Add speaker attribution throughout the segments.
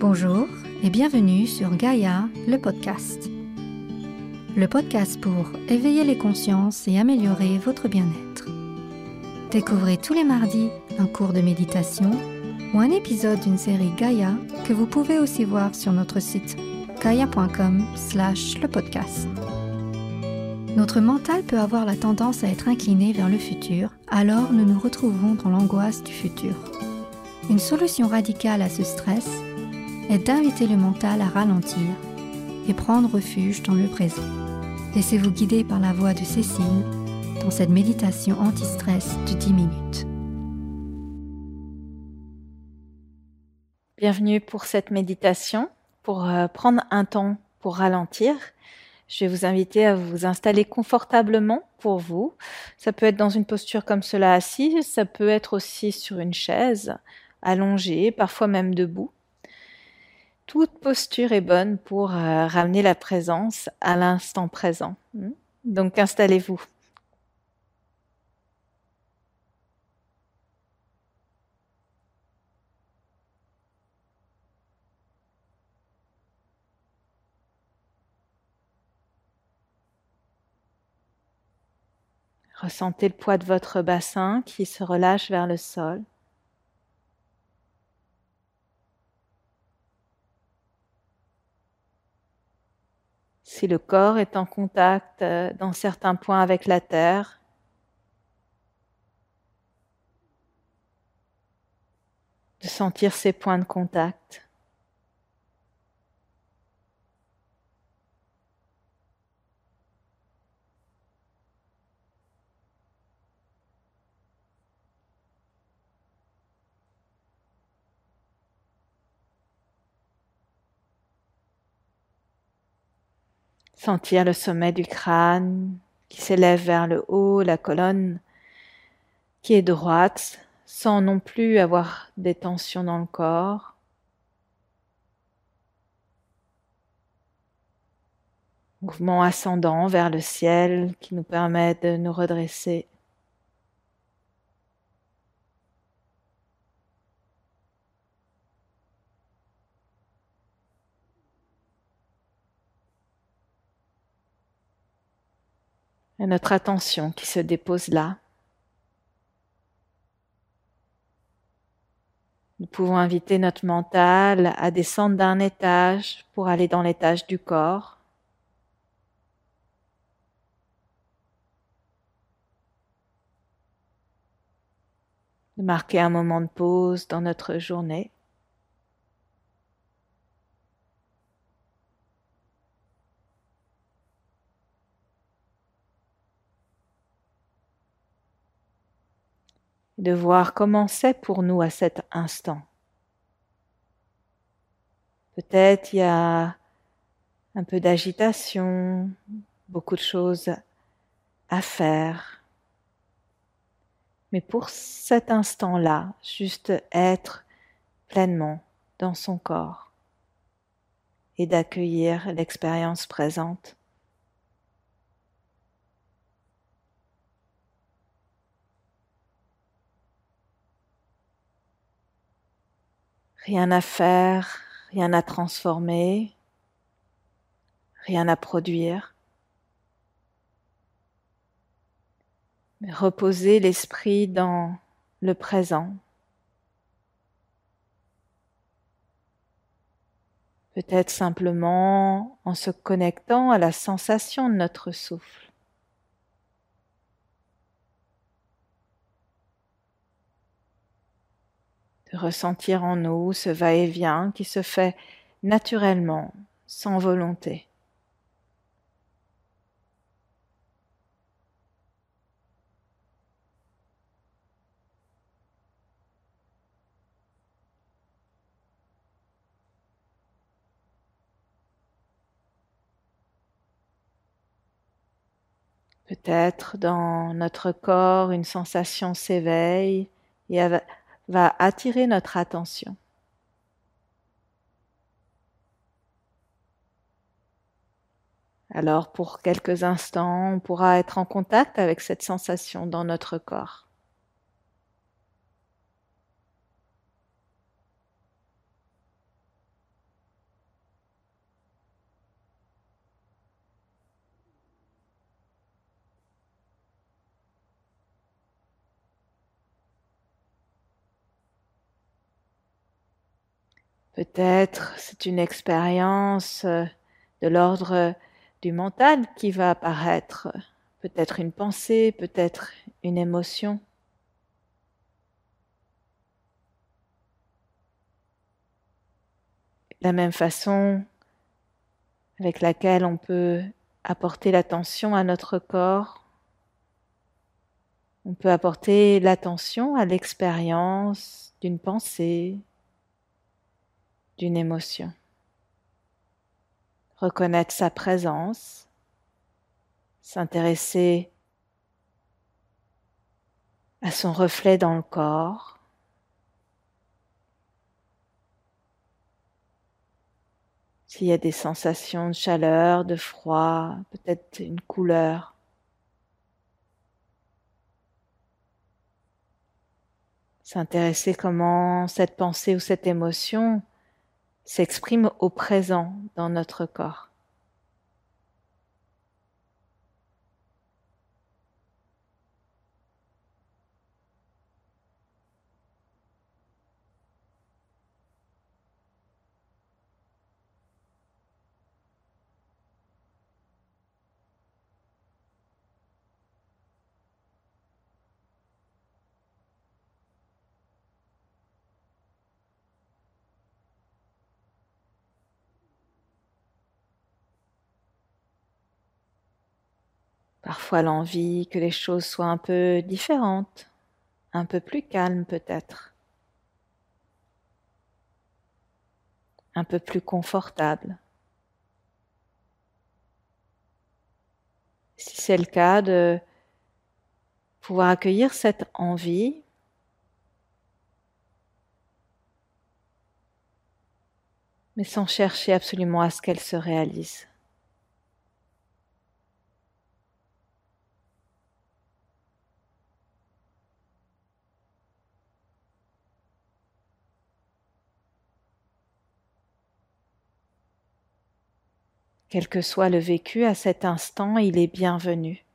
Speaker 1: Bonjour et bienvenue sur Gaïa, le podcast. Le podcast pour éveiller les consciences et améliorer votre bien-être. Découvrez tous les mardis un cours de méditation ou un épisode d'une série Gaïa que vous pouvez aussi voir sur notre site gaia.com slash le podcast. Notre mental peut avoir la tendance à être incliné vers le futur, alors nous nous retrouvons dans l'angoisse du futur. Une solution radicale à ce stress est d'inviter le mental à ralentir et prendre refuge dans le présent. Laissez-vous guider par la voix de Cécile dans cette méditation anti-stress de 10 minutes.
Speaker 2: Bienvenue pour cette méditation, pour euh, prendre un temps pour ralentir. Je vais vous inviter à vous installer confortablement pour vous. Ça peut être dans une posture comme cela assis, ça peut être aussi sur une chaise, allongée, parfois même debout. Toute posture est bonne pour euh, ramener la présence à l'instant présent. Hmm? Donc installez-vous. Ressentez le poids de votre bassin qui se relâche vers le sol. Si le corps est en contact euh, dans certains points avec la terre. De sentir ces points de contact. Sentir le sommet du crâne qui s'élève vers le haut, la colonne qui est droite, sans non plus avoir des tensions dans le corps. Mouvement ascendant vers le ciel qui nous permet de nous redresser. Notre attention qui se dépose là. Nous pouvons inviter notre mental à descendre d'un étage pour aller dans l'étage du corps. De marquer un moment de pause dans notre journée. De voir comment c'est pour nous à cet instant. Peut-être il y a un peu d'agitation, beaucoup de choses à faire. Mais pour cet instant-là, juste être pleinement dans son corps et d'accueillir l'expérience présente. Rien à faire, rien à transformer, rien à produire. Mais reposer l'esprit dans le présent. Peut-être simplement en se connectant à la sensation de notre souffle. De ressentir en nous ce va-et-vient qui se fait naturellement, sans volonté. Peut-être dans notre corps une sensation s'éveille et va attirer notre attention. Alors pour quelques instants, on pourra être en contact avec cette sensation dans notre corps. Peut-être c'est une expérience euh, de l'ordre du mental qui va apparaître, peut-être une pensée, peut-être une émotion. La même façon avec laquelle on peut apporter l'attention à notre corps, on peut apporter l'attention à l'expérience d'une pensée, d'une émotion. Reconnaître sa présence, s'intéresser à son reflet dans le corps. S'il y a des sensations de chaleur, de froid, peut-être une couleur. s'intéresser comment cette pensée ou cette émotion s'exprime au présent dans notre corps. Parfois l'envie que les choses soient un peu différentes, un peu plus calmes peut-être, un peu plus confortables. Si c'est le cas, de pouvoir accueillir cette envie mais sans chercher absolument à ce qu'elle se réalise. Quel que soit le vécu à cet instant, il est bienvenu.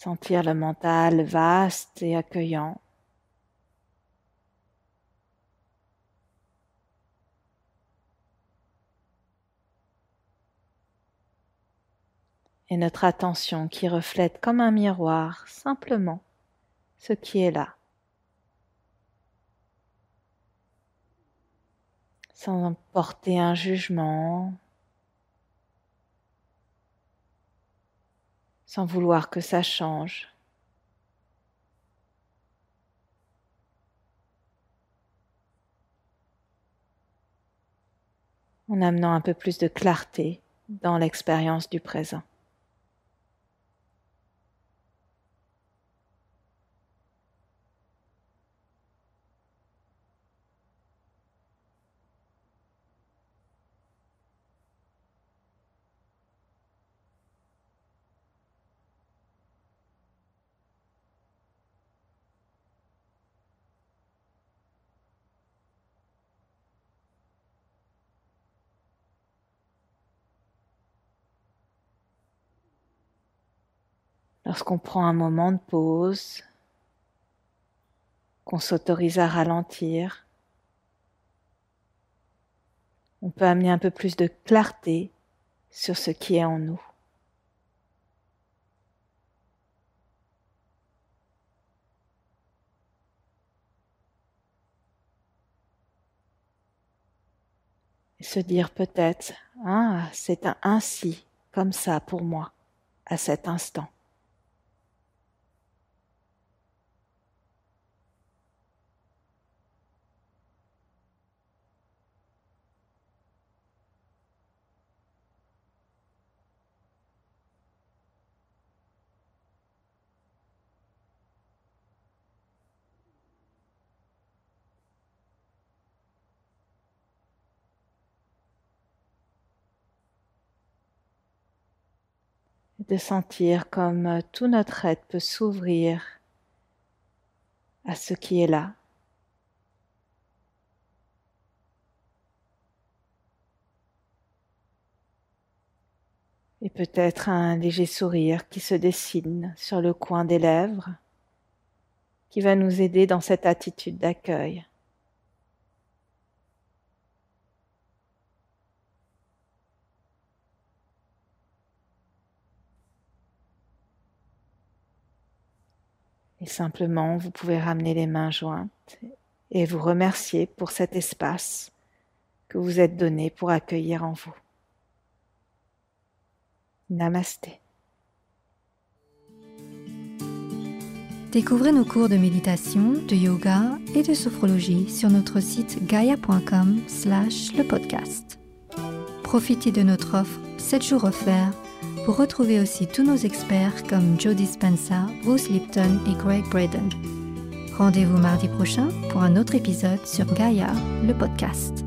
Speaker 2: Sentir le mental vaste et accueillant. Et notre attention qui reflète comme un miroir simplement ce qui est là. Sans porter un jugement, sans vouloir que ça change. En amenant un peu plus de clarté dans l'expérience du présent. Lorsqu'on prend un moment de pause, qu'on s'autorise à ralentir, on peut amener un peu plus de clarté sur ce qui est en nous. Et se dire peut-être, ah, c'est un ainsi, comme ça pour moi, à cet instant. De sentir comme tout notre être peut s'ouvrir à ce qui est là. Et peut-être un léger sourire qui se dessine sur le coin des lèvres, qui va nous aider dans cette attitude d'accueil. Et simplement, vous pouvez ramener les mains jointes et vous remercier pour cet espace que vous êtes donné pour accueillir en vous. Namasté.
Speaker 1: Découvrez nos cours de méditation, de yoga et de sophrologie sur notre site gaia.com slash le podcast. Profitez de notre offre 7 jours offerts pour retrouver aussi tous nos experts comme Joe Dispenza, Bruce Lipton et Greg Braden. Rendez-vous mardi prochain pour un autre épisode sur Gaia, le podcast.